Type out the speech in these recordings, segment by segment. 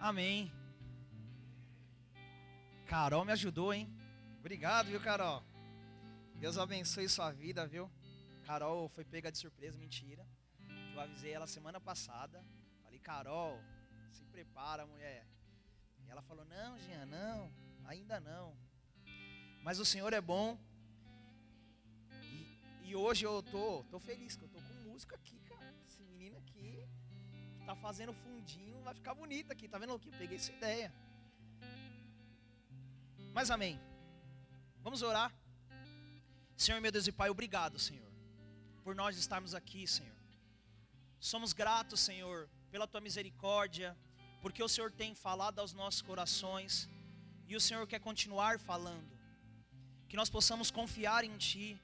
Amém. Carol me ajudou, hein? Obrigado, viu, Carol? Deus abençoe sua vida, viu? Carol foi pega de surpresa, mentira. Eu avisei ela semana passada. Falei, Carol, se prepara, mulher. E ela falou, não, Jean, não, ainda não. Mas o Senhor é bom. E, e hoje eu tô, tô feliz, que eu tô com música aqui, cara. Esse menino aqui tá fazendo fundinho, vai ficar bonito aqui. Tá vendo que? Peguei essa ideia. Mas amém. Vamos orar. Senhor, meu Deus e Pai, obrigado, Senhor, por nós estarmos aqui, Senhor. Somos gratos, Senhor, pela tua misericórdia, porque o Senhor tem falado aos nossos corações e o Senhor quer continuar falando. Que nós possamos confiar em Ti,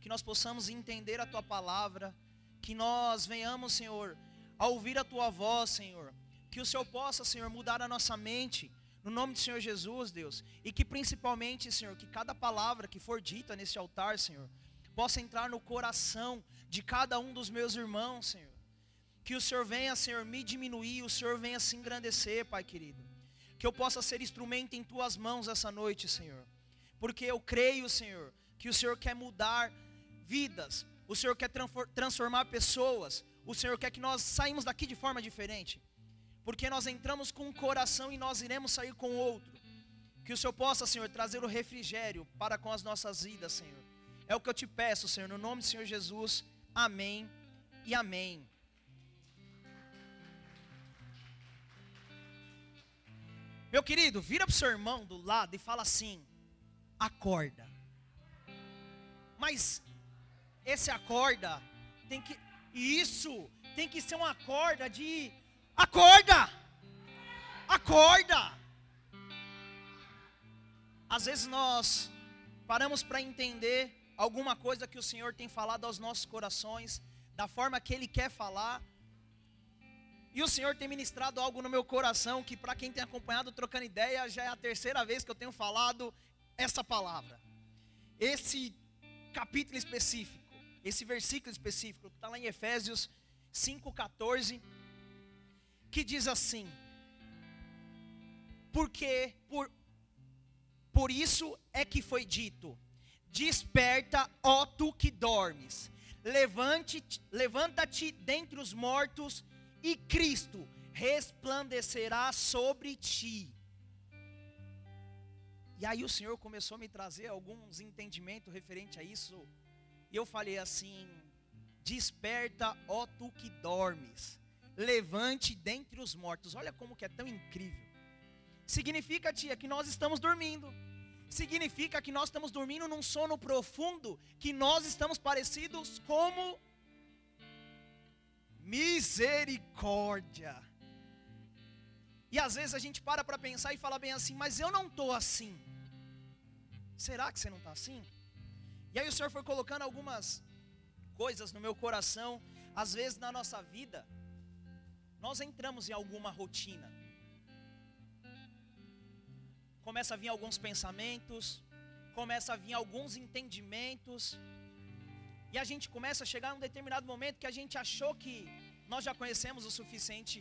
que nós possamos entender a Tua palavra, que nós venhamos, Senhor, a ouvir a Tua voz, Senhor. Que o Senhor possa, Senhor, mudar a nossa mente, no nome do Senhor Jesus, Deus. E que principalmente, Senhor, que cada palavra que for dita nesse altar, Senhor, possa entrar no coração de cada um dos meus irmãos, Senhor. Que o Senhor venha, Senhor, me diminuir, o Senhor venha se engrandecer, Pai querido. Que eu possa ser instrumento em tuas mãos essa noite, Senhor. Porque eu creio, Senhor, que o Senhor quer mudar vidas, o Senhor quer transformar pessoas, o Senhor quer que nós saímos daqui de forma diferente. Porque nós entramos com um coração e nós iremos sair com outro. Que o Senhor possa, Senhor, trazer o refrigério para com as nossas vidas, Senhor. É o que eu te peço, Senhor, no nome do Senhor Jesus. Amém e amém. Meu querido, vira para o seu irmão do lado e fala assim: acorda. Mas esse acorda tem que. Isso tem que ser uma corda de. Acorda! Acorda! Às vezes nós paramos para entender alguma coisa que o Senhor tem falado aos nossos corações, da forma que Ele quer falar, e o Senhor tem ministrado algo no meu coração que, para quem tem acompanhado trocando ideia, já é a terceira vez que eu tenho falado essa palavra. Esse capítulo específico, esse versículo específico, que está lá em Efésios 5,14, que diz assim: Porque por, por isso é que foi dito: Desperta, ó tu que dormes, levante-te levanta dentre os mortos e Cristo resplandecerá sobre ti. E aí o Senhor começou a me trazer alguns entendimentos referente a isso. E eu falei assim: Desperta, ó tu que dormes, levante dentre os mortos. Olha como que é tão incrível. Significa, tia, que nós estamos dormindo. Significa que nós estamos dormindo num sono profundo, que nós estamos parecidos como Misericórdia. E às vezes a gente para para pensar e fala bem assim, mas eu não estou assim. Será que você não está assim? E aí o Senhor foi colocando algumas coisas no meu coração. Às vezes na nossa vida, nós entramos em alguma rotina. Começa a vir alguns pensamentos, começa a vir alguns entendimentos, e a gente começa a chegar num determinado momento que a gente achou que nós já conhecemos o suficiente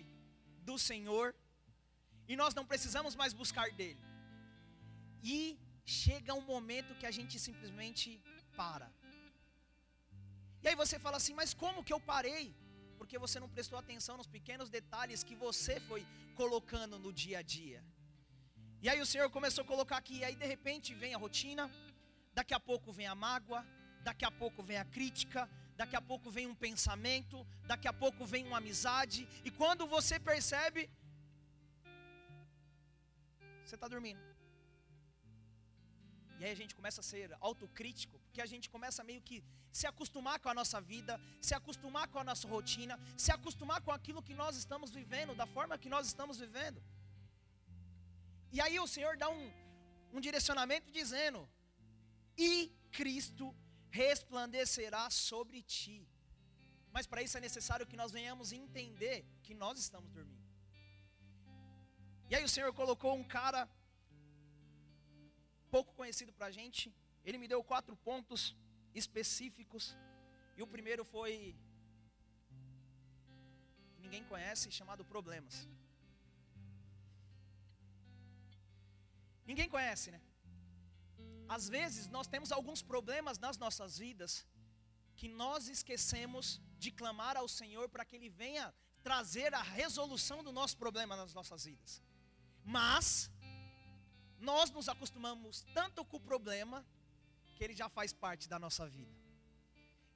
do Senhor e nós não precisamos mais buscar dele. E chega um momento que a gente simplesmente para. E aí você fala assim: "Mas como que eu parei?" Porque você não prestou atenção nos pequenos detalhes que você foi colocando no dia a dia. E aí o Senhor começou a colocar aqui, e aí de repente vem a rotina, daqui a pouco vem a mágoa, daqui a pouco vem a crítica, daqui a pouco vem um pensamento, daqui a pouco vem uma amizade, e quando você percebe, você está dormindo. E aí a gente começa a ser autocrítico, porque a gente começa meio que se acostumar com a nossa vida, se acostumar com a nossa rotina, se acostumar com aquilo que nós estamos vivendo, da forma que nós estamos vivendo. E aí o Senhor dá um, um direcionamento dizendo: E Cristo resplandecerá sobre ti. Mas para isso é necessário que nós venhamos entender que nós estamos dormindo. E aí o Senhor colocou um cara pouco conhecido para a gente. Ele me deu quatro pontos específicos. E o primeiro foi ninguém conhece, chamado problemas. Ninguém conhece, né? Às vezes nós temos alguns problemas nas nossas vidas que nós esquecemos de clamar ao Senhor para que Ele venha trazer a resolução do nosso problema nas nossas vidas. Mas nós nos acostumamos tanto com o problema que ele já faz parte da nossa vida.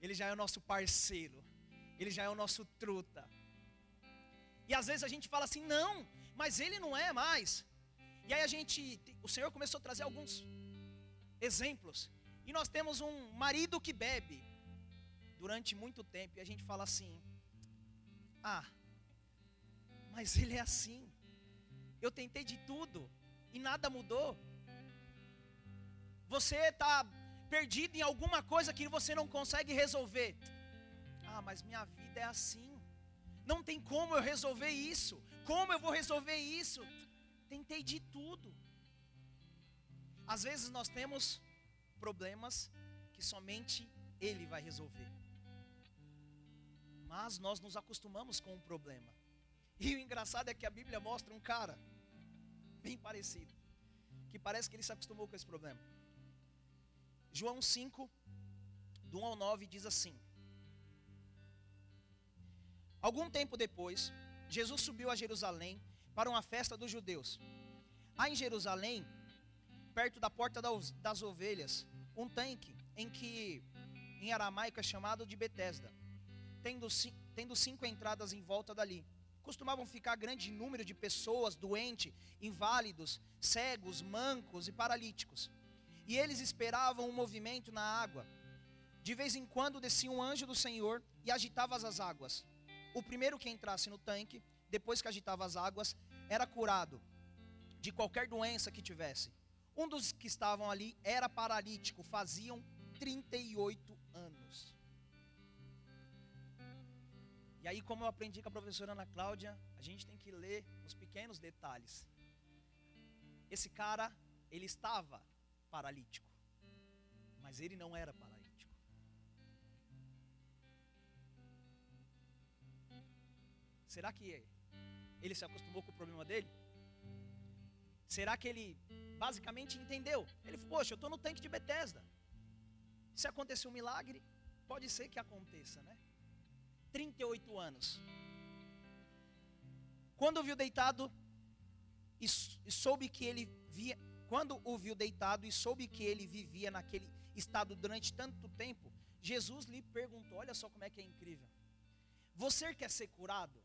Ele já é o nosso parceiro. Ele já é o nosso truta. E às vezes a gente fala assim: "Não, mas ele não é mais". E aí a gente, o Senhor começou a trazer alguns exemplos. E nós temos um marido que bebe durante muito tempo e a gente fala assim: "Ah, mas ele é assim. Eu tentei de tudo e nada mudou. Você está perdido em alguma coisa que você não consegue resolver. Ah, mas minha vida é assim. Não tem como eu resolver isso. Como eu vou resolver isso? Tentei de tudo. Às vezes nós temos problemas que somente Ele vai resolver. Mas nós nos acostumamos com o problema. E o engraçado é que a Bíblia mostra um cara bem parecido, que parece que ele se acostumou com esse problema. João 5, do 1 ao 9, diz assim: Algum tempo depois, Jesus subiu a Jerusalém para uma festa dos judeus. Há em Jerusalém, perto da porta das ovelhas, um tanque em que em aramaico é chamado de Betesda, tendo, tendo cinco entradas em volta dali. Costumavam ficar grande número de pessoas doentes, inválidos, cegos, mancos e paralíticos e eles esperavam um movimento na água. De vez em quando descia um anjo do Senhor e agitava as águas. O primeiro que entrasse no tanque, depois que agitava as águas, era curado de qualquer doença que tivesse. Um dos que estavam ali era paralítico, faziam 38 anos. E aí, como eu aprendi com a professora Ana Cláudia, a gente tem que ler os pequenos detalhes. Esse cara, ele estava paralítico. Mas ele não era paralítico. Será que ele se acostumou com o problema dele? Será que ele basicamente entendeu? Ele falou: Poxa, eu estou no tanque de Bethesda. Se acontecer um milagre, pode ser que aconteça, né? 38 anos. Quando viu deitado e, e soube que ele via, quando o viu deitado e soube que ele vivia naquele estado durante tanto tempo, Jesus lhe perguntou: Olha só como é que é incrível. Você quer ser curado?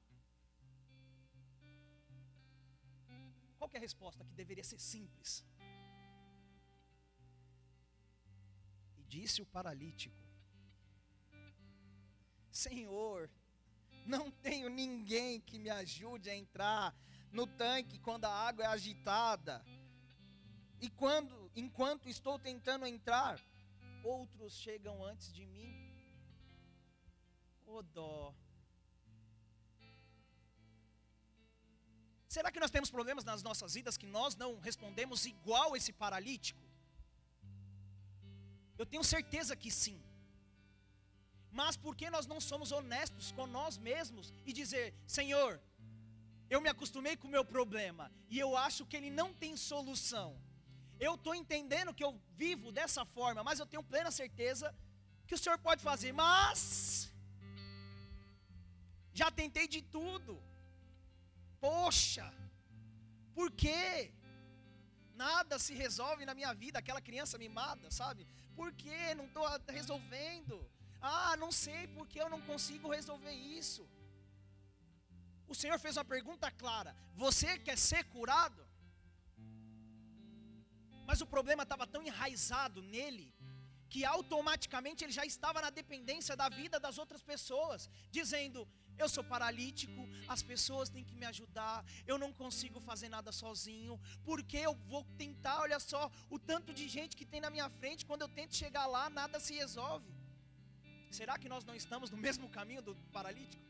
Qual é a resposta que deveria ser simples? E disse o paralítico: Senhor, não tenho ninguém que me ajude a entrar no tanque quando a água é agitada. E quando, enquanto estou tentando entrar, outros chegam antes de mim. Oh, dó. Será que nós temos problemas nas nossas vidas que nós não respondemos igual esse paralítico? Eu tenho certeza que sim. Mas por que nós não somos honestos com nós mesmos e dizer: Senhor, eu me acostumei com o meu problema e eu acho que ele não tem solução eu estou entendendo que eu vivo dessa forma, mas eu tenho plena certeza que o Senhor pode fazer. Mas já tentei de tudo. Poxa, por quê? Nada se resolve na minha vida, aquela criança mimada, sabe? Por quê? Não estou resolvendo. Ah, não sei porque eu não consigo resolver isso. O Senhor fez uma pergunta clara: Você quer ser curado? Mas o problema estava tão enraizado nele que automaticamente ele já estava na dependência da vida das outras pessoas, dizendo: Eu sou paralítico, as pessoas têm que me ajudar, eu não consigo fazer nada sozinho, porque eu vou tentar, olha só, o tanto de gente que tem na minha frente, quando eu tento chegar lá, nada se resolve. Será que nós não estamos no mesmo caminho do paralítico?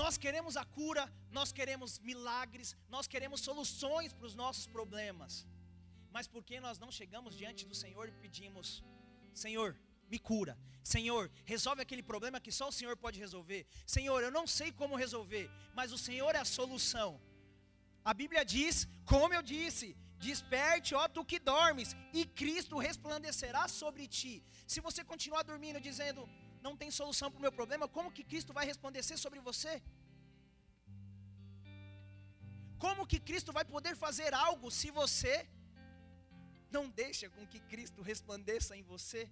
Nós queremos a cura, nós queremos milagres, nós queremos soluções para os nossos problemas. Mas por que nós não chegamos diante do Senhor e pedimos: Senhor, me cura. Senhor, resolve aquele problema que só o Senhor pode resolver. Senhor, eu não sei como resolver, mas o Senhor é a solução. A Bíblia diz, como eu disse, desperte, ó tu que dormes, e Cristo resplandecerá sobre ti. Se você continuar dormindo dizendo, não tem solução para o meu problema, como que Cristo vai resplandecer sobre você? Como que Cristo vai poder fazer algo se você não deixa com que Cristo resplandeça em você?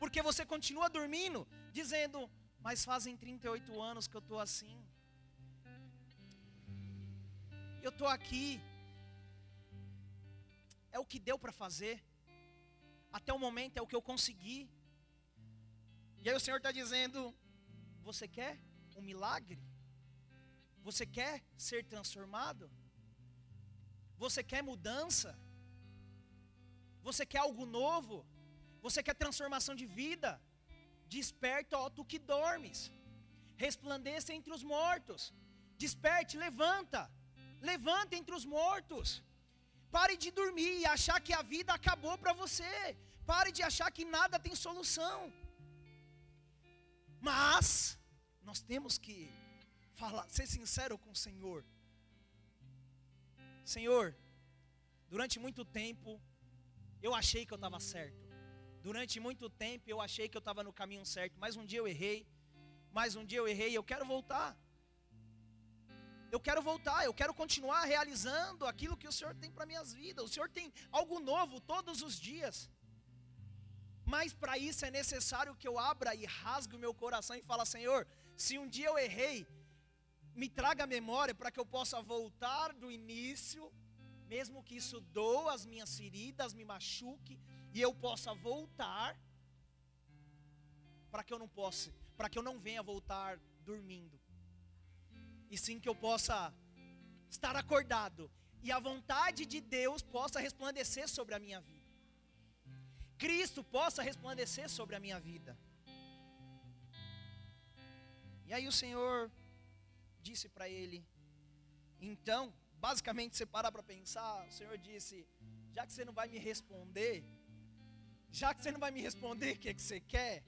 Porque você continua dormindo, dizendo, mas fazem 38 anos que eu estou assim. Eu estou aqui. É o que deu para fazer. Até o momento é o que eu consegui. E aí o Senhor está dizendo: Você quer um milagre? Você quer ser transformado? Você quer mudança? Você quer algo novo? Você quer transformação de vida? Desperta, ó tu que dormes. Resplandeça entre os mortos. Desperte, levanta. Levanta entre os mortos. Pare de dormir e achar que a vida acabou para você. Pare de achar que nada tem solução. Mas nós temos que falar, ser sincero com o Senhor. Senhor, durante muito tempo eu achei que eu estava certo. Durante muito tempo eu achei que eu estava no caminho certo, mas um dia eu errei. Mas um dia eu errei, eu quero voltar. Eu quero voltar, eu quero continuar realizando aquilo que o Senhor tem para minhas vidas. O Senhor tem algo novo todos os dias. Mas para isso é necessário que eu abra e rasgue o meu coração e fale: Senhor, se um dia eu errei, me traga a memória para que eu possa voltar do início, mesmo que isso doa as minhas feridas, me machuque, e eu possa voltar, para que eu não possa, para que eu não venha voltar dormindo, e sim que eu possa estar acordado e a vontade de Deus possa resplandecer sobre a minha vida. Cristo possa resplandecer sobre a minha vida. E aí o Senhor disse para ele: Então, basicamente, você para para pensar, o Senhor disse: Já que você não vai me responder, já que você não vai me responder o que, é que você quer,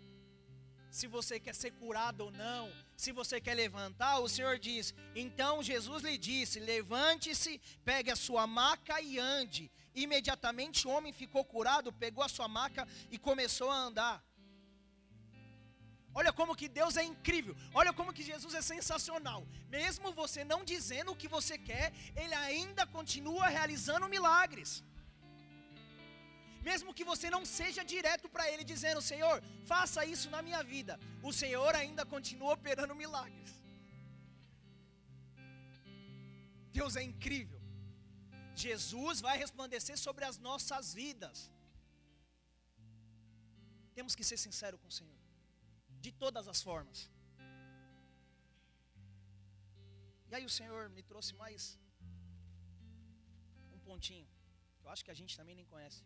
se você quer ser curado ou não, se você quer levantar, o Senhor diz: Então Jesus lhe disse: Levante-se, pegue a sua maca e ande. Imediatamente o homem ficou curado, pegou a sua maca e começou a andar. Olha como que Deus é incrível. Olha como que Jesus é sensacional. Mesmo você não dizendo o que você quer, ele ainda continua realizando milagres. Mesmo que você não seja direto para Ele dizendo, Senhor, faça isso na minha vida, o Senhor ainda continua operando milagres. Deus é incrível. Jesus vai resplandecer sobre as nossas vidas. Temos que ser sinceros com o Senhor, de todas as formas. E aí o Senhor me trouxe mais um pontinho, que eu acho que a gente também nem conhece.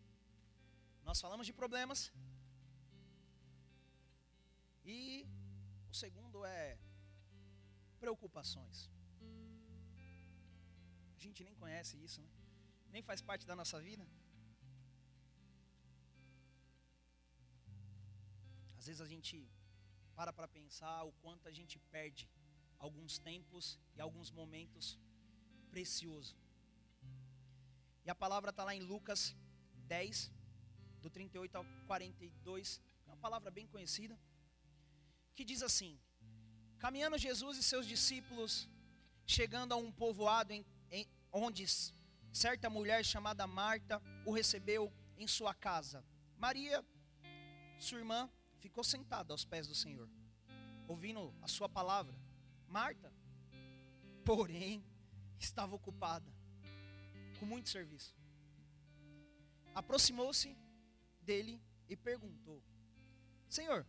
Nós falamos de problemas. E o segundo é preocupações. A gente nem conhece isso, né? Nem faz parte da nossa vida. Às vezes a gente para para pensar o quanto a gente perde alguns tempos e alguns momentos preciosos. E a palavra está lá em Lucas 10, do 38 ao 42, é uma palavra bem conhecida, que diz assim: Caminhando Jesus e seus discípulos, chegando a um povoado em, em, onde certa mulher chamada Marta o recebeu em sua casa. Maria, sua irmã, ficou sentada aos pés do Senhor, ouvindo a sua palavra. Marta, porém, estava ocupada com muito serviço. Aproximou-se dele e perguntou: Senhor,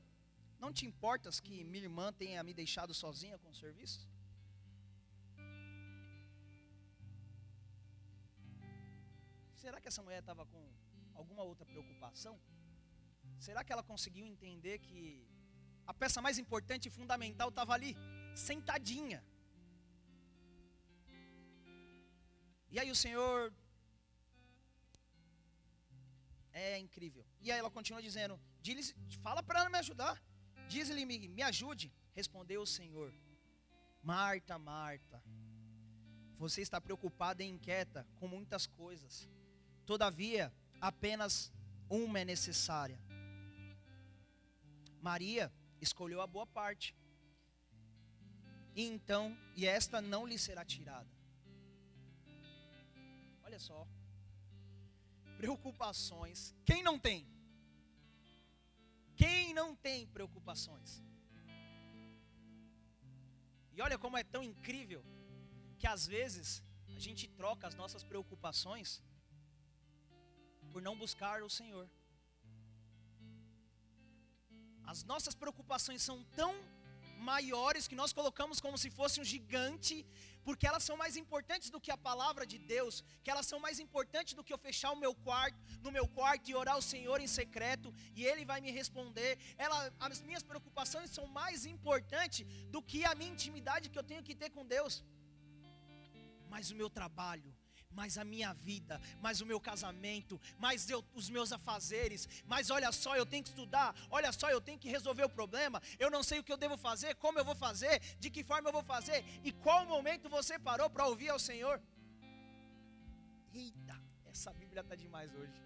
não te importas que minha irmã tenha me deixado sozinha com o serviço? Será que essa mulher estava com alguma outra preocupação? Será que ela conseguiu entender que a peça mais importante e fundamental estava ali, sentadinha? E aí o Senhor é incrível. E aí ela continua dizendo: fala para ela me ajudar. Diz-lhe, me, me ajude. Respondeu o Senhor: Marta, Marta, você está preocupada e inquieta com muitas coisas. Todavia, apenas uma é necessária. Maria escolheu a boa parte. E então, e esta não lhe será tirada. Olha só. Preocupações. Quem não tem? Quem não tem preocupações? E olha como é tão incrível que às vezes a gente troca as nossas preocupações por não buscar o Senhor. As nossas preocupações são tão maiores que nós colocamos como se fosse um gigante, porque elas são mais importantes do que a palavra de Deus, que elas são mais importantes do que eu fechar o meu quarto, no meu quarto e orar ao Senhor em secreto e ele vai me responder. Ela, as minhas preocupações são mais importantes do que a minha intimidade que eu tenho que ter com Deus. Mas o meu trabalho, mas a minha vida, mas o meu casamento, mas eu, os meus afazeres, mas olha só, eu tenho que estudar, olha só, eu tenho que resolver o problema, eu não sei o que eu devo fazer, como eu vou fazer, de que forma eu vou fazer, e qual momento você parou para ouvir ao Senhor? Eita, essa Bíblia está demais hoje.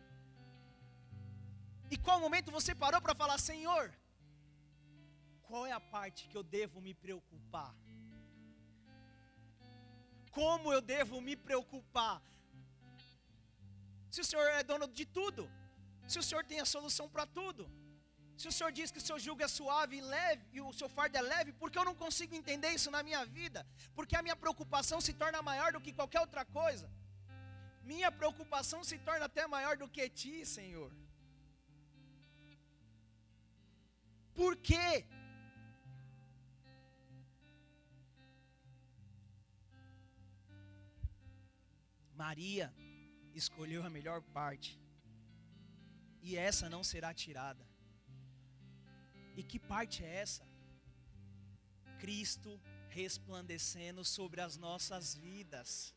E qual momento você parou para falar, Senhor, qual é a parte que eu devo me preocupar? Como eu devo me preocupar? Se o Senhor é dono de tudo, se o Senhor tem a solução para tudo, se o Senhor diz que o seu jugo é suave e leve e o seu fardo é leve, por que eu não consigo entender isso na minha vida? Porque a minha preocupação se torna maior do que qualquer outra coisa. Minha preocupação se torna até maior do que ti, Senhor. Por quê? Maria escolheu a melhor parte, e essa não será tirada. E que parte é essa? Cristo resplandecendo sobre as nossas vidas.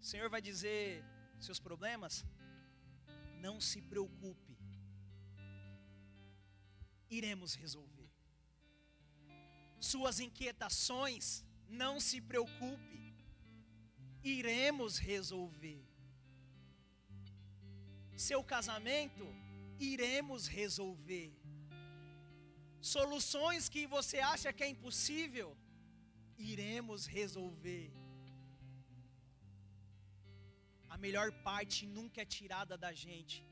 O Senhor vai dizer seus problemas? Não se preocupe, iremos resolver. Suas inquietações, não se preocupe, iremos resolver. Seu casamento, iremos resolver. Soluções que você acha que é impossível, iremos resolver. A melhor parte nunca é tirada da gente.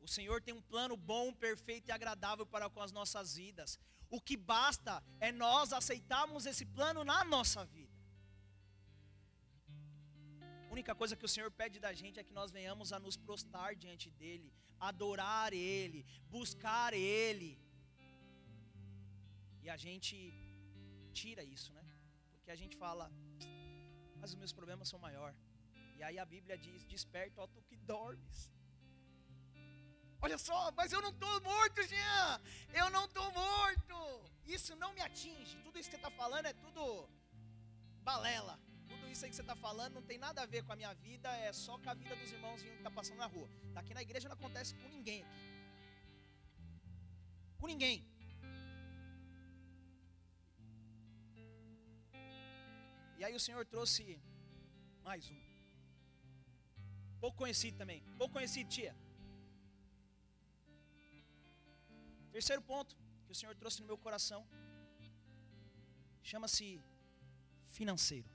O Senhor tem um plano bom, perfeito e agradável para com as nossas vidas. O que basta é nós aceitarmos esse plano na nossa vida única coisa que o Senhor pede da gente é que nós venhamos a nos prostrar diante dEle, adorar Ele, buscar Ele. E a gente tira isso, né? Porque a gente fala, mas os meus problemas são maior. E aí a Bíblia diz: Desperta, ó tu que dormes. Olha só, mas eu não estou morto, Jean. Eu não estou morto. Isso não me atinge. Tudo isso que você está falando é tudo balela isso aí que você está falando não tem nada a ver com a minha vida, é só com a vida dos irmãozinhos que está passando na rua. Daqui na igreja não acontece com ninguém aqui. Com ninguém. E aí o Senhor trouxe mais um. Pouco conhecido também. Pouco conhecido, tia. Terceiro ponto que o Senhor trouxe no meu coração chama-se financeiro.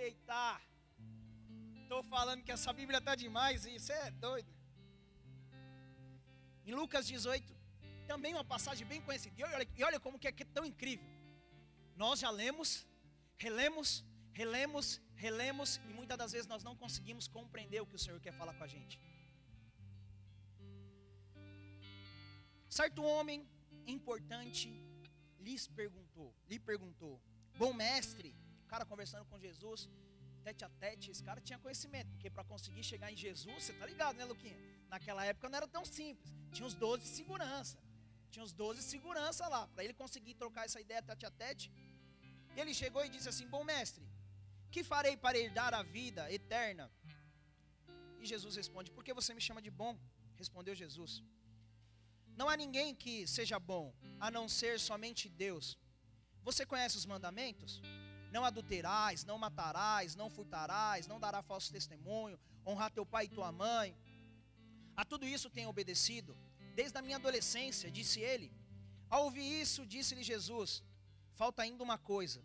Eita! Estou falando que essa Bíblia está demais, isso é doido. Em Lucas 18, também uma passagem bem conhecida. E olha, e olha como que é, que é tão incrível. Nós já lemos, relemos, relemos, relemos, e muitas das vezes nós não conseguimos compreender o que o Senhor quer falar com a gente. Certo homem importante lhes perguntou, lhe perguntou: Bom mestre, cara conversando com Jesus, tete a tete, esse cara tinha conhecimento, porque para conseguir chegar em Jesus, você tá ligado, né, Luquinha? Naquela época não era tão simples. Tinha os 12 de segurança. Tinha os 12 de segurança lá, para ele conseguir trocar essa ideia tete a tete. E ele chegou e disse assim: Bom mestre, que farei para herdar a vida eterna? E Jesus responde: Por que você me chama de bom? Respondeu Jesus. Não há ninguém que seja bom, a não ser somente Deus. Você conhece os mandamentos? Não adulterais, não matarás, não furtarás, não dará falso testemunho, honrar teu pai e tua mãe. A tudo isso tenho obedecido, desde a minha adolescência, disse ele. Ao ouvir isso, disse-lhe Jesus: Falta ainda uma coisa.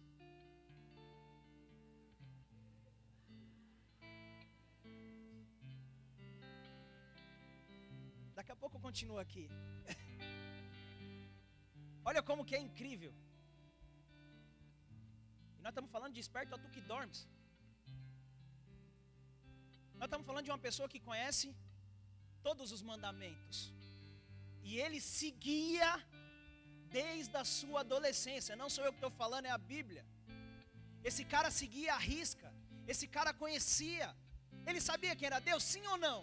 Daqui a pouco eu continuo aqui. Olha como que é incrível. Nós estamos falando de esperto a tu que dormes. Nós estamos falando de uma pessoa que conhece todos os mandamentos. E ele seguia desde a sua adolescência. Não sou eu que estou falando, é a Bíblia. Esse cara seguia a risca. Esse cara conhecia. Ele sabia quem era Deus, sim ou não?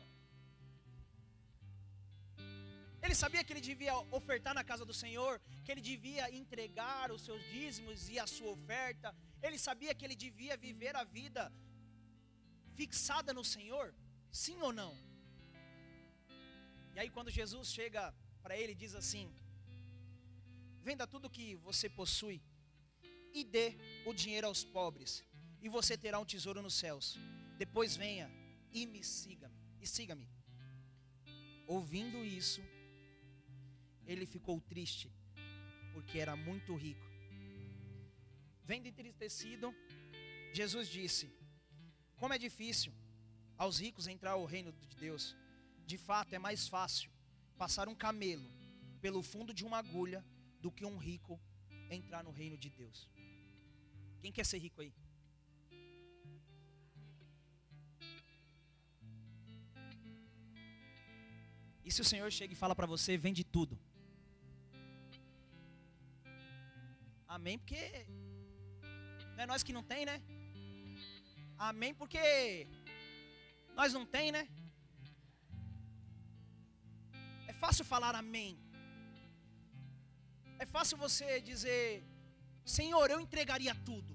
Ele sabia que ele devia ofertar na casa do Senhor, que ele devia entregar os seus dízimos e a sua oferta. Ele sabia que ele devia viver a vida fixada no Senhor, sim ou não? E aí quando Jesus chega para ele diz assim: Venda tudo que você possui e dê o dinheiro aos pobres, e você terá um tesouro nos céus. Depois venha e me siga-me, e siga-me. Ouvindo isso, ele ficou triste, porque era muito rico. Vendo entristecido, Jesus disse: Como é difícil aos ricos entrar ao reino de Deus. De fato, é mais fácil passar um camelo pelo fundo de uma agulha do que um rico entrar no reino de Deus. Quem quer ser rico aí? E se o Senhor chega e fala para você, vende tudo? Amém, porque não é nós que não tem, né? Amém, porque nós não tem, né? É fácil falar amém. É fácil você dizer, Senhor, eu entregaria tudo.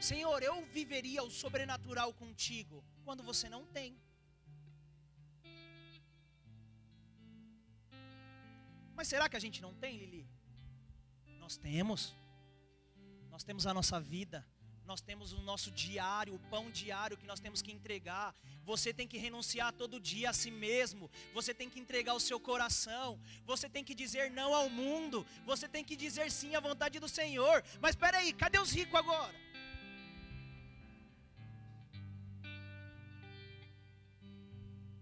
Senhor, eu viveria o sobrenatural contigo. Quando você não tem. Mas será que a gente não tem, Lili? Nós temos. Nós temos a nossa vida. Nós temos o nosso diário, o pão diário que nós temos que entregar. Você tem que renunciar todo dia a si mesmo. Você tem que entregar o seu coração. Você tem que dizer não ao mundo. Você tem que dizer sim à vontade do Senhor. Mas espera aí, cadê os ricos agora?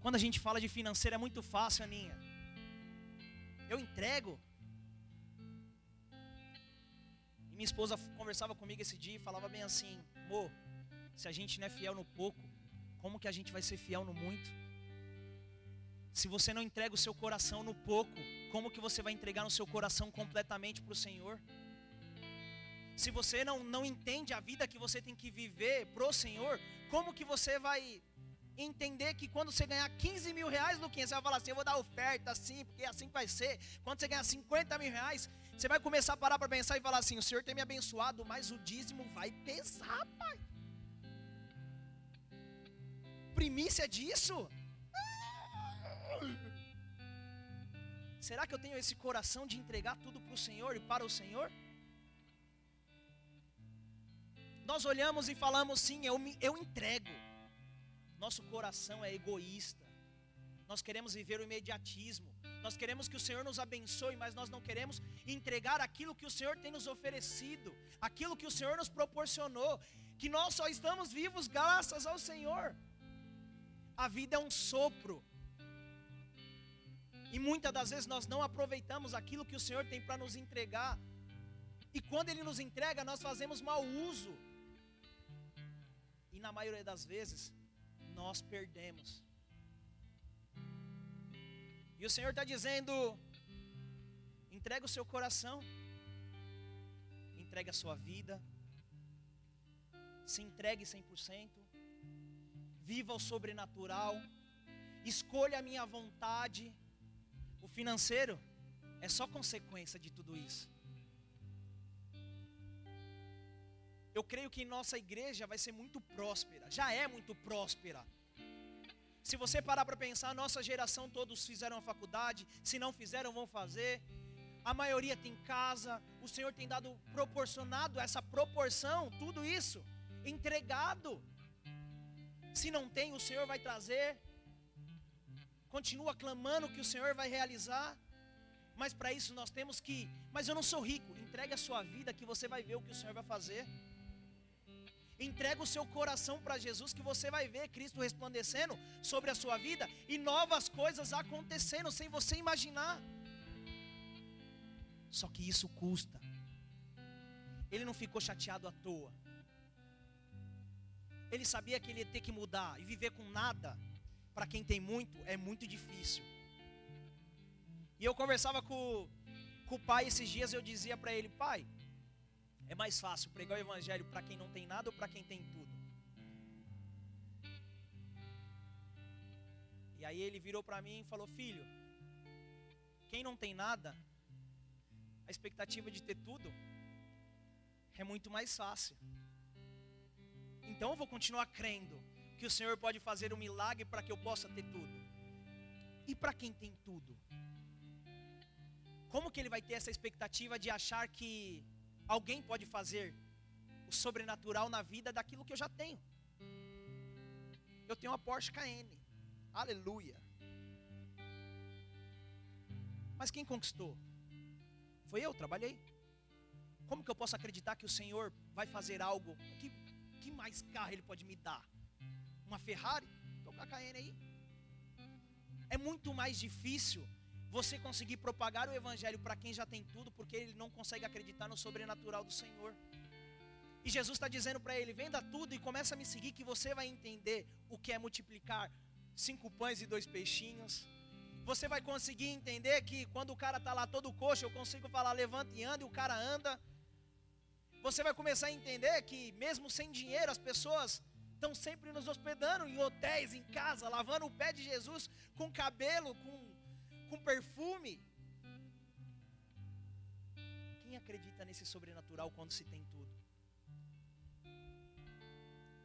Quando a gente fala de financeiro é muito fácil, Aninha. Eu entrego. E minha esposa conversava comigo esse dia e falava bem assim: Mo, se a gente não é fiel no pouco, como que a gente vai ser fiel no muito? Se você não entrega o seu coração no pouco, como que você vai entregar no seu coração completamente para o Senhor? Se você não, não entende a vida que você tem que viver pro Senhor, como que você vai entender que quando você ganhar 15 mil reais, Luquinha, você vai falar assim, eu vou dar oferta assim, porque assim vai ser. Quando você ganhar 50 mil reais, você vai começar a parar para pensar e falar assim: o Senhor tem me abençoado, mas o dízimo vai pesar, pai. Primícia disso? Será que eu tenho esse coração de entregar tudo para o Senhor e para o Senhor? Nós olhamos e falamos sim, eu, me, eu entrego. Nosso coração é egoísta. Nós queremos viver o imediatismo. Nós queremos que o Senhor nos abençoe, mas nós não queremos entregar aquilo que o Senhor tem nos oferecido, aquilo que o Senhor nos proporcionou, que nós só estamos vivos graças ao Senhor. A vida é um sopro. E muitas das vezes nós não aproveitamos aquilo que o Senhor tem para nos entregar. E quando Ele nos entrega, nós fazemos mau uso. E na maioria das vezes, nós perdemos. E o Senhor está dizendo: entrega o seu coração, entregue a sua vida, se entregue 100%, viva o sobrenatural, escolha a minha vontade. O financeiro é só consequência de tudo isso. Eu creio que nossa igreja vai ser muito próspera, já é muito próspera. Se você parar para pensar, nossa geração todos fizeram a faculdade, se não fizeram, vão fazer. A maioria tem casa, o Senhor tem dado proporcionado essa proporção, tudo isso entregado. Se não tem, o Senhor vai trazer. Continua clamando que o Senhor vai realizar. Mas para isso nós temos que, mas eu não sou rico. Entregue a sua vida que você vai ver o que o Senhor vai fazer. Entrega o seu coração para Jesus que você vai ver Cristo resplandecendo sobre a sua vida e novas coisas acontecendo sem você imaginar. Só que isso custa. Ele não ficou chateado à toa. Ele sabia que ele ia ter que mudar e viver com nada. Para quem tem muito, é muito difícil. E eu conversava com, com o pai esses dias, eu dizia para ele, pai, é mais fácil pregar o evangelho para quem não tem nada ou para quem tem tudo? E aí ele virou para mim e falou, filho, quem não tem nada, a expectativa de ter tudo é muito mais fácil. Então eu vou continuar crendo que o Senhor pode fazer um milagre para que eu possa ter tudo. E para quem tem tudo? Como que ele vai ter essa expectativa de achar que alguém pode fazer o sobrenatural na vida daquilo que eu já tenho? Eu tenho uma Porsche Cayenne. Aleluia. Mas quem conquistou? Foi eu, trabalhei. Como que eu posso acreditar que o Senhor vai fazer algo? Que, que mais carro ele pode me dar? Uma Ferrari? Estou com a Cayenne aí. É muito mais difícil você conseguir propagar o evangelho para quem já tem tudo, porque ele não consegue acreditar no sobrenatural do Senhor. E Jesus está dizendo para ele: venda tudo e começa a me seguir, que você vai entender o que é multiplicar cinco pães e dois peixinhos. Você vai conseguir entender que quando o cara está lá todo coxo, eu consigo falar levanta e anda e o cara anda. Você vai começar a entender que mesmo sem dinheiro, as pessoas estão sempre nos hospedando em hotéis, em casa, lavando o pé de Jesus com cabelo, com com perfume. Quem acredita nesse sobrenatural quando se tem tudo?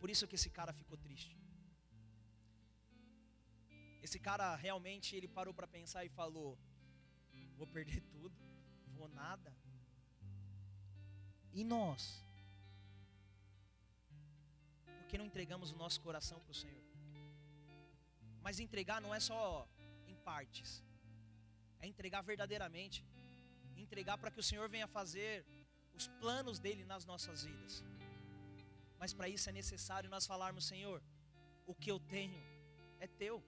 Por isso que esse cara ficou triste. Esse cara realmente ele parou para pensar e falou: vou perder tudo, vou nada. E nós? Por que não entregamos o nosso coração para o Senhor? Mas entregar não é só em partes é entregar verdadeiramente, entregar para que o Senhor venha fazer os planos dele nas nossas vidas. Mas para isso é necessário nós falarmos, Senhor, o que eu tenho é teu.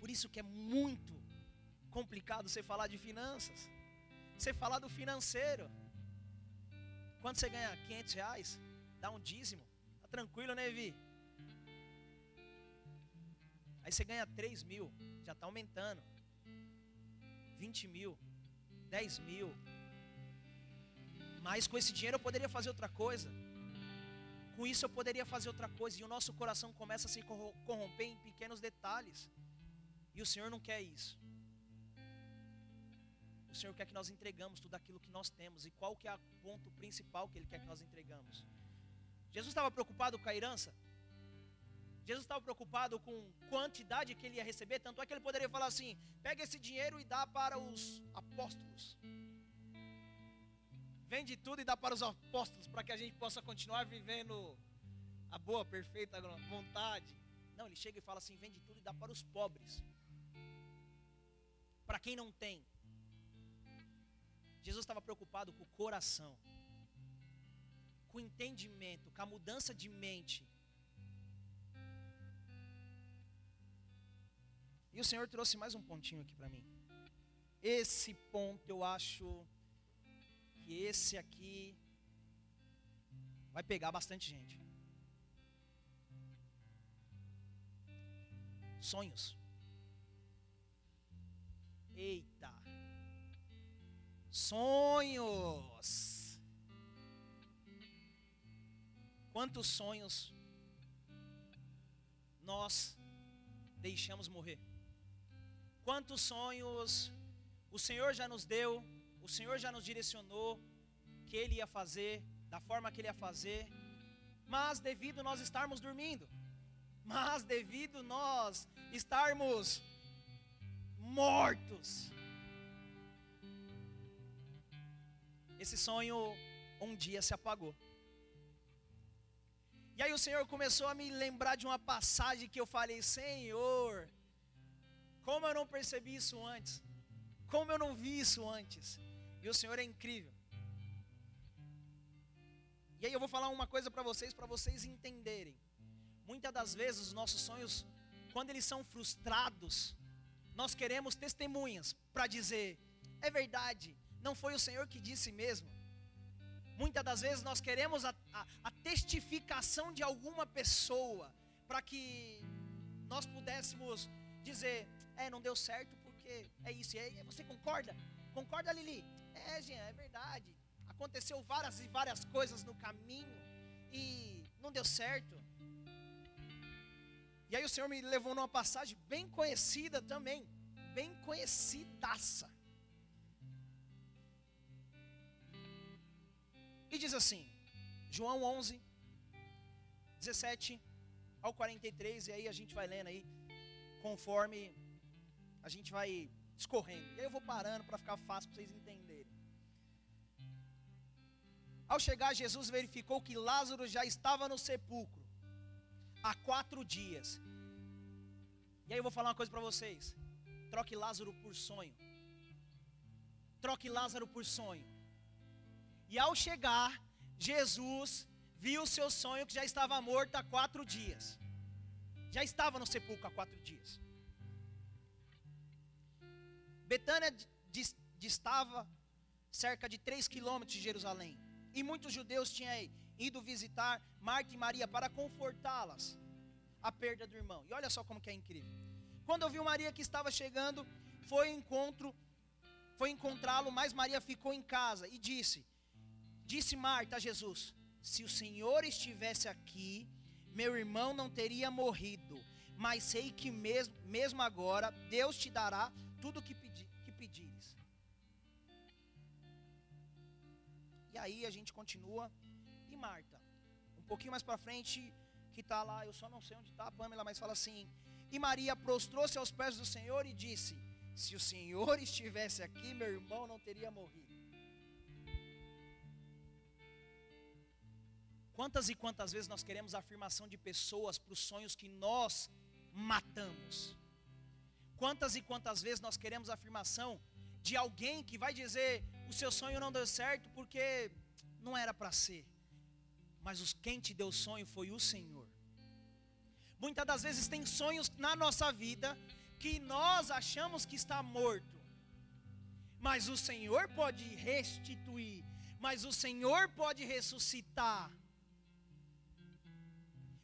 Por isso que é muito complicado você falar de finanças, você falar do financeiro. Quando você ganha 500 reais, dá um dízimo, tá tranquilo, né, Vi? Aí você ganha 3 mil, já está aumentando. 20 mil, 10 mil. Mas com esse dinheiro eu poderia fazer outra coisa. Com isso eu poderia fazer outra coisa. E o nosso coração começa a se corromper em pequenos detalhes. E o Senhor não quer isso. O Senhor quer que nós entregamos tudo aquilo que nós temos. E qual que é o ponto principal que Ele quer que nós entregamos? Jesus estava preocupado com a herança? Jesus estava preocupado com quantidade que ele ia receber, tanto é que ele poderia falar assim: pega esse dinheiro e dá para os apóstolos. Vende tudo e dá para os apóstolos, para que a gente possa continuar vivendo a boa, perfeita vontade. Não, ele chega e fala assim: vende tudo e dá para os pobres. Para quem não tem. Jesus estava preocupado com o coração, com o entendimento, com a mudança de mente E o Senhor trouxe mais um pontinho aqui para mim. Esse ponto eu acho que esse aqui vai pegar bastante gente. Sonhos. Eita. Sonhos. Quantos sonhos nós deixamos morrer? Quantos sonhos o Senhor já nos deu, o Senhor já nos direcionou que Ele ia fazer, da forma que Ele ia fazer, mas devido nós estarmos dormindo, Mas devido nós estarmos mortos, esse sonho um dia se apagou. E aí o Senhor começou a me lembrar de uma passagem que eu falei: Senhor, como eu não percebi isso antes? Como eu não vi isso antes? E o Senhor é incrível. E aí eu vou falar uma coisa para vocês, para vocês entenderem. Muitas das vezes os nossos sonhos, quando eles são frustrados, nós queremos testemunhas para dizer: é verdade, não foi o Senhor que disse mesmo. Muitas das vezes nós queremos a, a, a testificação de alguma pessoa para que nós pudéssemos dizer: é, não deu certo porque é isso. E aí, você concorda? Concorda, Lili? É, Jean, é verdade. Aconteceu várias e várias coisas no caminho e não deu certo. E aí o Senhor me levou numa passagem bem conhecida também, bem conhecidaça. E diz assim, João 11, 17 ao 43, e aí a gente vai lendo aí, conforme a gente vai escorrendo. E aí eu vou parando para ficar fácil para vocês entenderem. Ao chegar, Jesus verificou que Lázaro já estava no sepulcro há quatro dias. E aí eu vou falar uma coisa para vocês. Troque Lázaro por sonho. Troque Lázaro por sonho. E ao chegar, Jesus viu o seu sonho que já estava morto há quatro dias. Já estava no sepulcro há quatro dias. Betânia distava cerca de três quilômetros de Jerusalém. E muitos judeus tinham ido visitar Marta e Maria para confortá-las a perda do irmão. E olha só como que é incrível. Quando ouviu Maria que estava chegando, foi encontro, foi encontrá-lo, mas Maria ficou em casa e disse: Disse Marta a Jesus: Se o Senhor estivesse aqui, meu irmão não teria morrido. Mas sei que mesmo, mesmo agora Deus te dará tudo pedi, que E aí a gente continua. E Marta, um pouquinho mais para frente, que está lá, eu só não sei onde está a Pamela, mas fala assim: E Maria prostrou-se aos pés do Senhor e disse: Se o Senhor estivesse aqui, meu irmão não teria morrido. Quantas e quantas vezes nós queremos a afirmação de pessoas para os sonhos que nós matamos? Quantas e quantas vezes nós queremos a afirmação de alguém que vai dizer o seu sonho não deu certo porque não era para ser, mas quem te deu sonho foi o Senhor. Muitas das vezes tem sonhos na nossa vida que nós achamos que está morto, mas o Senhor pode restituir, mas o Senhor pode ressuscitar.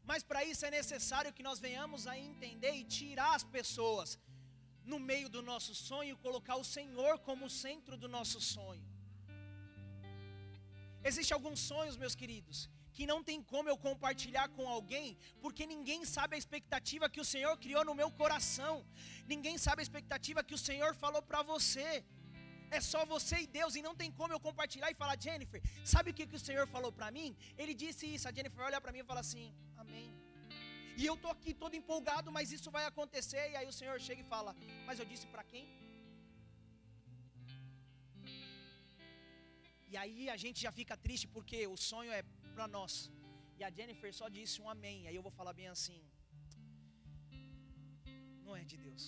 Mas para isso é necessário que nós venhamos a entender e tirar as pessoas no meio do nosso sonho, colocar o Senhor como centro do nosso sonho. Existem alguns sonhos, meus queridos, que não tem como eu compartilhar com alguém, porque ninguém sabe a expectativa que o Senhor criou no meu coração. Ninguém sabe a expectativa que o Senhor falou para você é só você e Deus, e não tem como eu compartilhar e falar, Jennifer, sabe o que, que o Senhor falou para mim? Ele disse isso, a Jennifer olha para mim e fala assim, amém. E eu tô aqui todo empolgado, mas isso vai acontecer, e aí o Senhor chega e fala, mas eu disse para quem? E aí a gente já fica triste porque o sonho é para nós. E a Jennifer só disse um amém. Aí eu vou falar bem assim: Não é de Deus.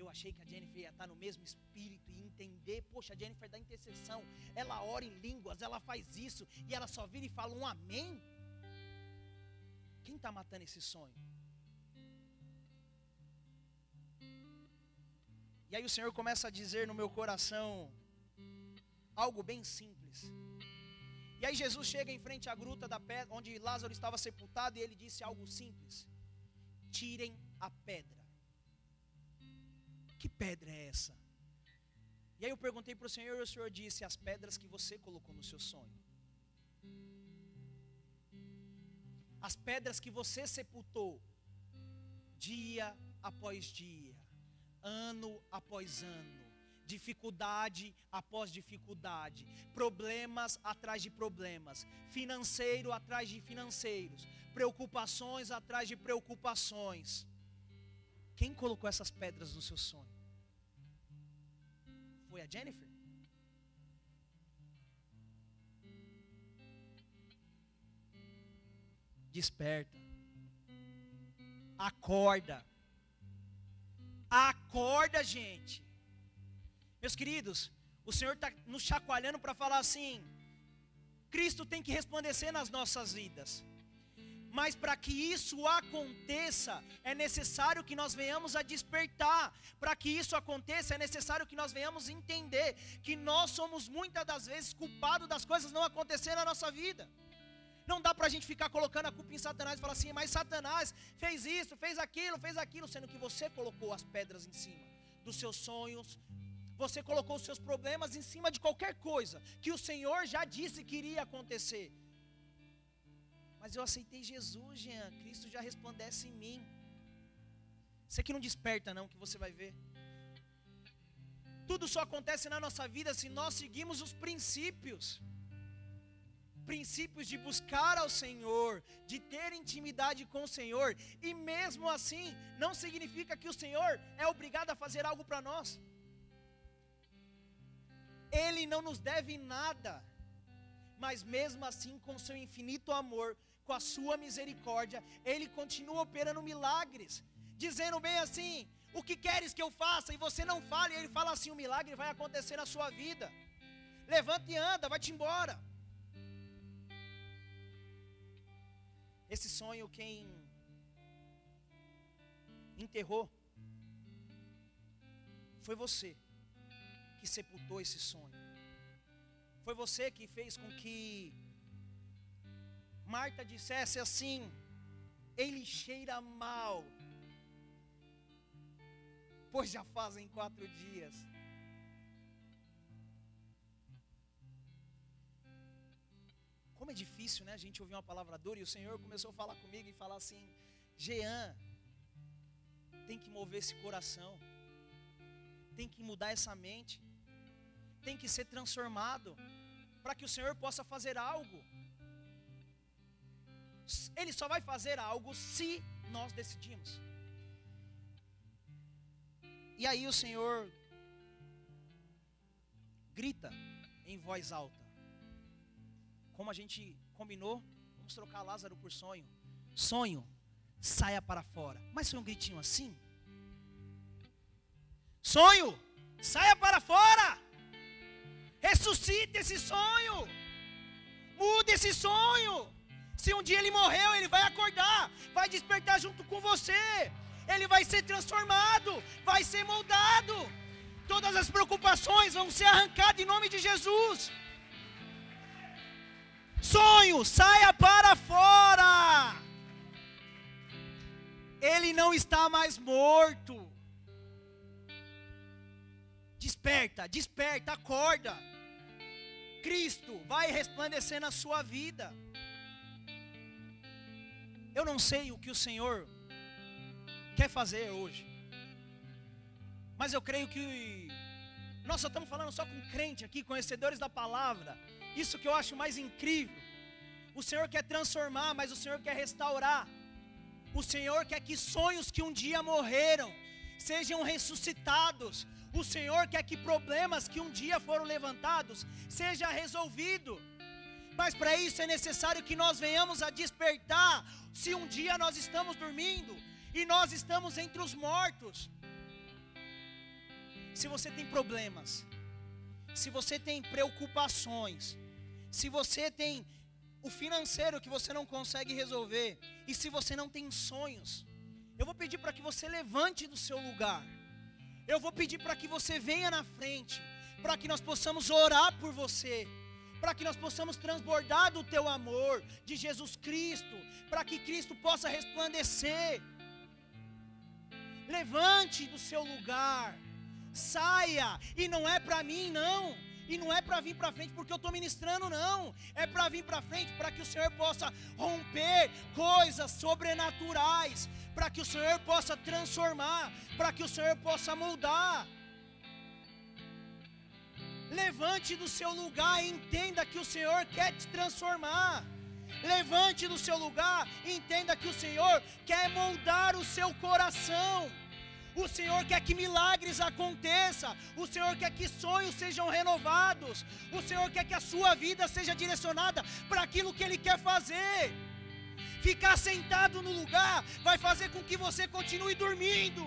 Eu achei que a Jennifer ia estar no mesmo espírito e entender. Poxa, a Jennifer da intercessão, ela ora em línguas, ela faz isso e ela só vira e fala um amém. Quem está matando esse sonho? E aí o Senhor começa a dizer no meu coração algo bem simples. E aí Jesus chega em frente à gruta da pedra, onde Lázaro estava sepultado, e ele disse algo simples: Tirem a pedra. Que pedra é essa? E aí eu perguntei para o Senhor e o Senhor disse: As pedras que você colocou no seu sonho. As pedras que você sepultou, dia após dia, ano após ano, dificuldade após dificuldade, problemas atrás de problemas, financeiro atrás de financeiros, preocupações atrás de preocupações. Quem colocou essas pedras no seu sonho? Foi a Jennifer? Desperta. Acorda. Acorda, gente. Meus queridos, o Senhor está nos chacoalhando para falar assim: Cristo tem que resplandecer nas nossas vidas. Mas para que isso aconteça, é necessário que nós venhamos a despertar. Para que isso aconteça, é necessário que nós venhamos entender que nós somos muitas das vezes culpados das coisas não acontecerem na nossa vida. Não dá para a gente ficar colocando a culpa em Satanás e falar assim, mas Satanás fez isso, fez aquilo, fez aquilo, sendo que você colocou as pedras em cima dos seus sonhos, você colocou os seus problemas em cima de qualquer coisa que o Senhor já disse que iria acontecer. Mas eu aceitei Jesus, Jean. Cristo já resplandece em mim. Você que não desperta, não, que você vai ver. Tudo só acontece na nossa vida se nós seguimos os princípios. Princípios de buscar ao Senhor, de ter intimidade com o Senhor, e mesmo assim, não significa que o Senhor é obrigado a fazer algo para nós. Ele não nos deve nada, mas mesmo assim, com seu infinito amor, com a sua misericórdia, Ele continua operando milagres, dizendo bem assim: O que queres que eu faça? E você não fala, e Ele fala assim: O milagre vai acontecer na sua vida. Levanta e anda, vai-te embora. Esse sonho, quem enterrou, foi você que sepultou esse sonho. Foi você que fez com que Marta dissesse assim: Ele cheira mal, pois já fazem quatro dias. Como é difícil, né? A gente ouvir uma palavra dura e o Senhor começou a falar comigo e falar assim: Jean, tem que mover esse coração, tem que mudar essa mente, tem que ser transformado, para que o Senhor possa fazer algo. Ele só vai fazer algo se nós decidimos. E aí o Senhor grita em voz alta. Como a gente combinou, vamos trocar Lázaro por sonho. Sonho, saia para fora. Mas foi um gritinho assim? Sonho, saia para fora. Ressuscite esse sonho. Mude esse sonho. Se um dia ele morreu, ele vai acordar, vai despertar junto com você. Ele vai ser transformado, vai ser moldado. Todas as preocupações vão ser arrancadas em nome de Jesus. Sonho, saia para fora. Ele não está mais morto. Desperta, desperta, acorda. Cristo vai resplandecer na sua vida. Eu não sei o que o Senhor quer fazer hoje. Mas eu creio que nós só estamos falando só com crente aqui, conhecedores da palavra. Isso que eu acho mais incrível. O Senhor quer transformar, mas o Senhor quer restaurar. O Senhor quer que sonhos que um dia morreram sejam ressuscitados. O Senhor quer que problemas que um dia foram levantados seja resolvido. Mas para isso é necessário que nós venhamos a despertar. Se um dia nós estamos dormindo e nós estamos entre os mortos. Se você tem problemas, se você tem preocupações, se você tem o financeiro que você não consegue resolver, e se você não tem sonhos, eu vou pedir para que você levante do seu lugar. Eu vou pedir para que você venha na frente, para que nós possamos orar por você para que nós possamos transbordar do teu amor, de Jesus Cristo, para que Cristo possa resplandecer. Levante do seu lugar, saia, e não é para mim, não. E não é para vir para frente porque eu estou ministrando, não. É para vir para frente para que o Senhor possa romper coisas sobrenaturais. Para que o Senhor possa transformar. Para que o Senhor possa moldar. Levante do seu lugar e entenda que o Senhor quer te transformar. Levante do seu lugar e entenda que o Senhor quer moldar o seu coração. O Senhor quer que milagres aconteçam. O Senhor quer que sonhos sejam renovados. O Senhor quer que a sua vida seja direcionada para aquilo que Ele quer fazer. Ficar sentado no lugar vai fazer com que você continue dormindo.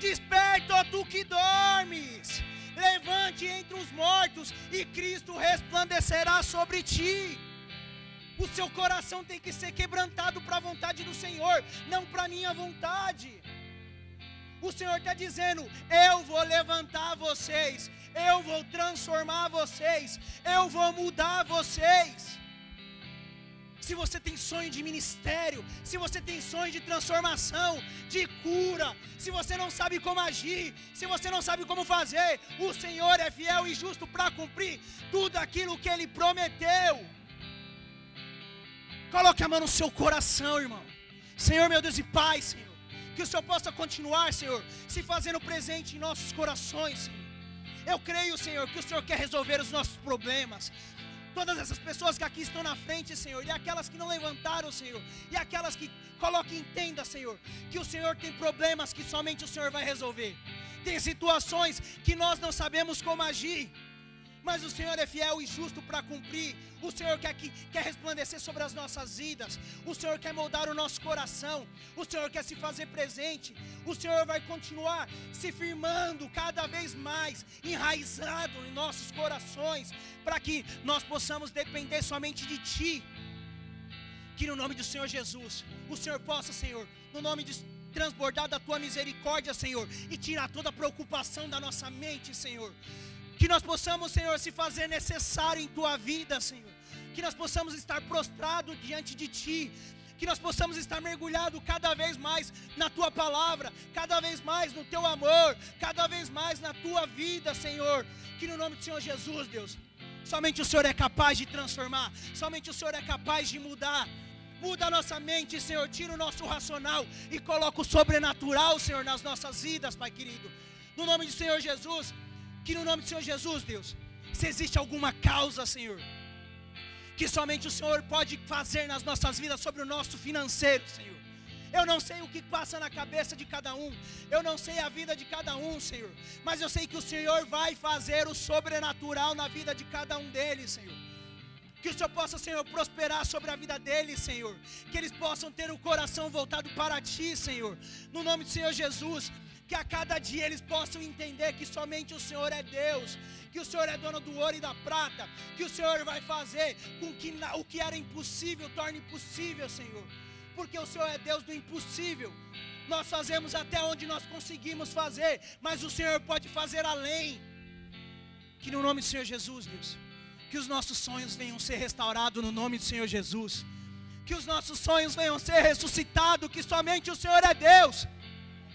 Desperta, ó tu que dormes. Levante entre os mortos e Cristo resplandecerá sobre ti. O seu coração tem que ser quebrantado para a vontade do Senhor, não para a minha vontade. O Senhor está dizendo: Eu vou levantar vocês, eu vou transformar vocês, eu vou mudar vocês. Se você tem sonho de ministério, se você tem sonho de transformação, de cura, se você não sabe como agir, se você não sabe como fazer, o Senhor é fiel e justo para cumprir tudo aquilo que Ele prometeu. Coloque a mão no seu coração, irmão. Senhor, meu Deus e Pai, Senhor. Que o Senhor possa continuar, Senhor, se fazendo presente em nossos corações, Senhor. Eu creio, Senhor, que o Senhor quer resolver os nossos problemas. Todas essas pessoas que aqui estão na frente, Senhor, e aquelas que não levantaram, Senhor, e aquelas que coloquem entenda, Senhor, que o Senhor tem problemas que somente o Senhor vai resolver. Tem situações que nós não sabemos como agir mas o Senhor é fiel e justo para cumprir. O Senhor quer, que, quer resplandecer sobre as nossas vidas. O Senhor quer moldar o nosso coração. O Senhor quer se fazer presente. O Senhor vai continuar se firmando cada vez mais, enraizado em nossos corações, para que nós possamos depender somente de Ti. Que no nome do Senhor Jesus, o Senhor possa, Senhor, no nome de transbordar da tua misericórdia, Senhor, e tirar toda a preocupação da nossa mente, Senhor. Que nós possamos, Senhor, se fazer necessário em tua vida, Senhor. Que nós possamos estar prostrados diante de ti. Que nós possamos estar mergulhados cada vez mais na tua palavra, cada vez mais no teu amor, cada vez mais na tua vida, Senhor. Que no nome do Senhor Jesus, Deus, somente o Senhor é capaz de transformar, somente o Senhor é capaz de mudar. Muda a nossa mente, Senhor. Tira o nosso racional e coloca o sobrenatural, Senhor, nas nossas vidas, Pai querido. No nome do Senhor Jesus, que no nome do Senhor Jesus, Deus, se existe alguma causa, Senhor, que somente o Senhor pode fazer nas nossas vidas sobre o nosso financeiro, Senhor. Eu não sei o que passa na cabeça de cada um, eu não sei a vida de cada um, Senhor, mas eu sei que o Senhor vai fazer o sobrenatural na vida de cada um deles, Senhor. Que o Senhor possa, Senhor, prosperar sobre a vida deles, Senhor. Que eles possam ter o coração voltado para Ti, Senhor. No nome do Senhor Jesus que a cada dia eles possam entender que somente o Senhor é Deus, que o Senhor é dono do ouro e da prata, que o Senhor vai fazer com que o que era impossível torne possível, Senhor, porque o Senhor é Deus do impossível. Nós fazemos até onde nós conseguimos fazer, mas o Senhor pode fazer além. Que no nome do Senhor Jesus, Deus, que os nossos sonhos venham ser restaurados no nome do Senhor Jesus. Que os nossos sonhos venham ser ressuscitados, que somente o Senhor é Deus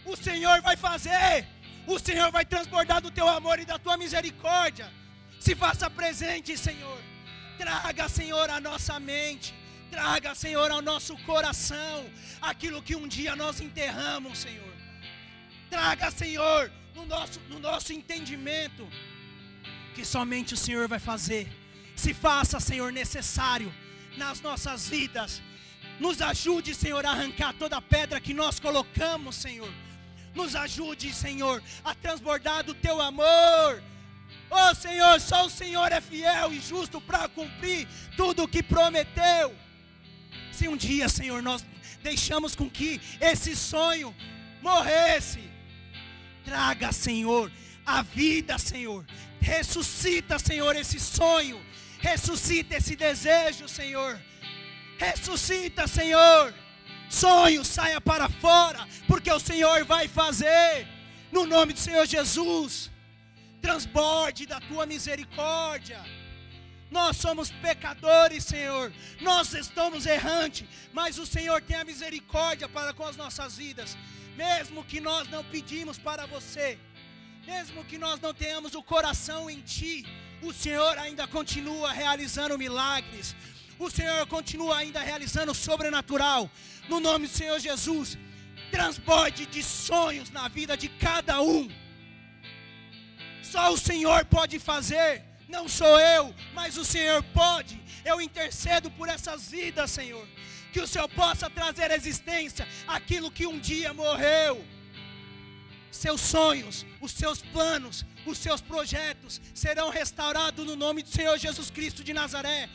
o Senhor vai fazer, o Senhor vai transbordar do teu amor e da tua misericórdia. Se faça presente, Senhor. Traga, Senhor, a nossa mente. Traga, Senhor, ao nosso coração aquilo que um dia nós enterramos, Senhor. Traga, Senhor, no nosso, no nosso entendimento, que somente o Senhor vai fazer. Se faça, Senhor, necessário nas nossas vidas. Nos ajude, Senhor, a arrancar toda pedra que nós colocamos, Senhor nos ajude, Senhor, a transbordar do teu amor. Oh Senhor, só o Senhor é fiel e justo para cumprir tudo o que prometeu. Se um dia, Senhor, nós deixamos com que esse sonho morresse, traga, Senhor, a vida, Senhor. Ressuscita, Senhor, esse sonho. Ressuscita esse desejo, Senhor. Ressuscita, Senhor sonho saia para fora, porque o Senhor vai fazer, no nome do Senhor Jesus, transborde da tua misericórdia. Nós somos pecadores, Senhor, nós estamos errantes, mas o Senhor tem a misericórdia para com as nossas vidas, mesmo que nós não pedimos para você, mesmo que nós não tenhamos o coração em Ti, o Senhor ainda continua realizando milagres, o Senhor continua ainda realizando o sobrenatural. No nome do Senhor Jesus, transborde de sonhos na vida de cada um. Só o Senhor pode fazer. Não sou eu, mas o Senhor pode. Eu intercedo por essas vidas, Senhor. Que o Senhor possa trazer à existência aquilo que um dia morreu. Seus sonhos, os seus planos, os seus projetos serão restaurados no nome do Senhor Jesus Cristo de Nazaré.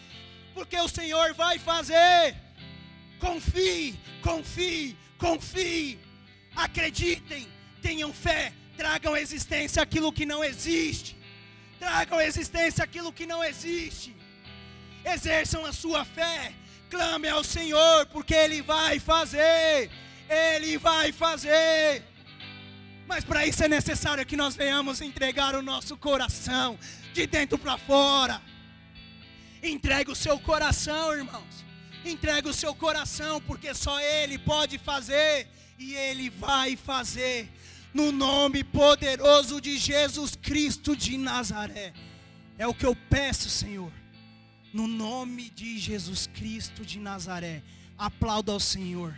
Porque o Senhor vai fazer. Confie, confie, confie. Acreditem, tenham fé, tragam à existência aquilo que não existe. Tragam à existência aquilo que não existe. Exerçam a sua fé. Clame ao Senhor, porque Ele vai fazer. Ele vai fazer. Mas para isso é necessário que nós venhamos entregar o nosso coração de dentro para fora. Entregue o seu coração, irmãos. Entregue o seu coração, porque só Ele pode fazer e Ele vai fazer. No nome poderoso de Jesus Cristo de Nazaré. É o que eu peço, Senhor. No nome de Jesus Cristo de Nazaré. Aplauda ao Senhor.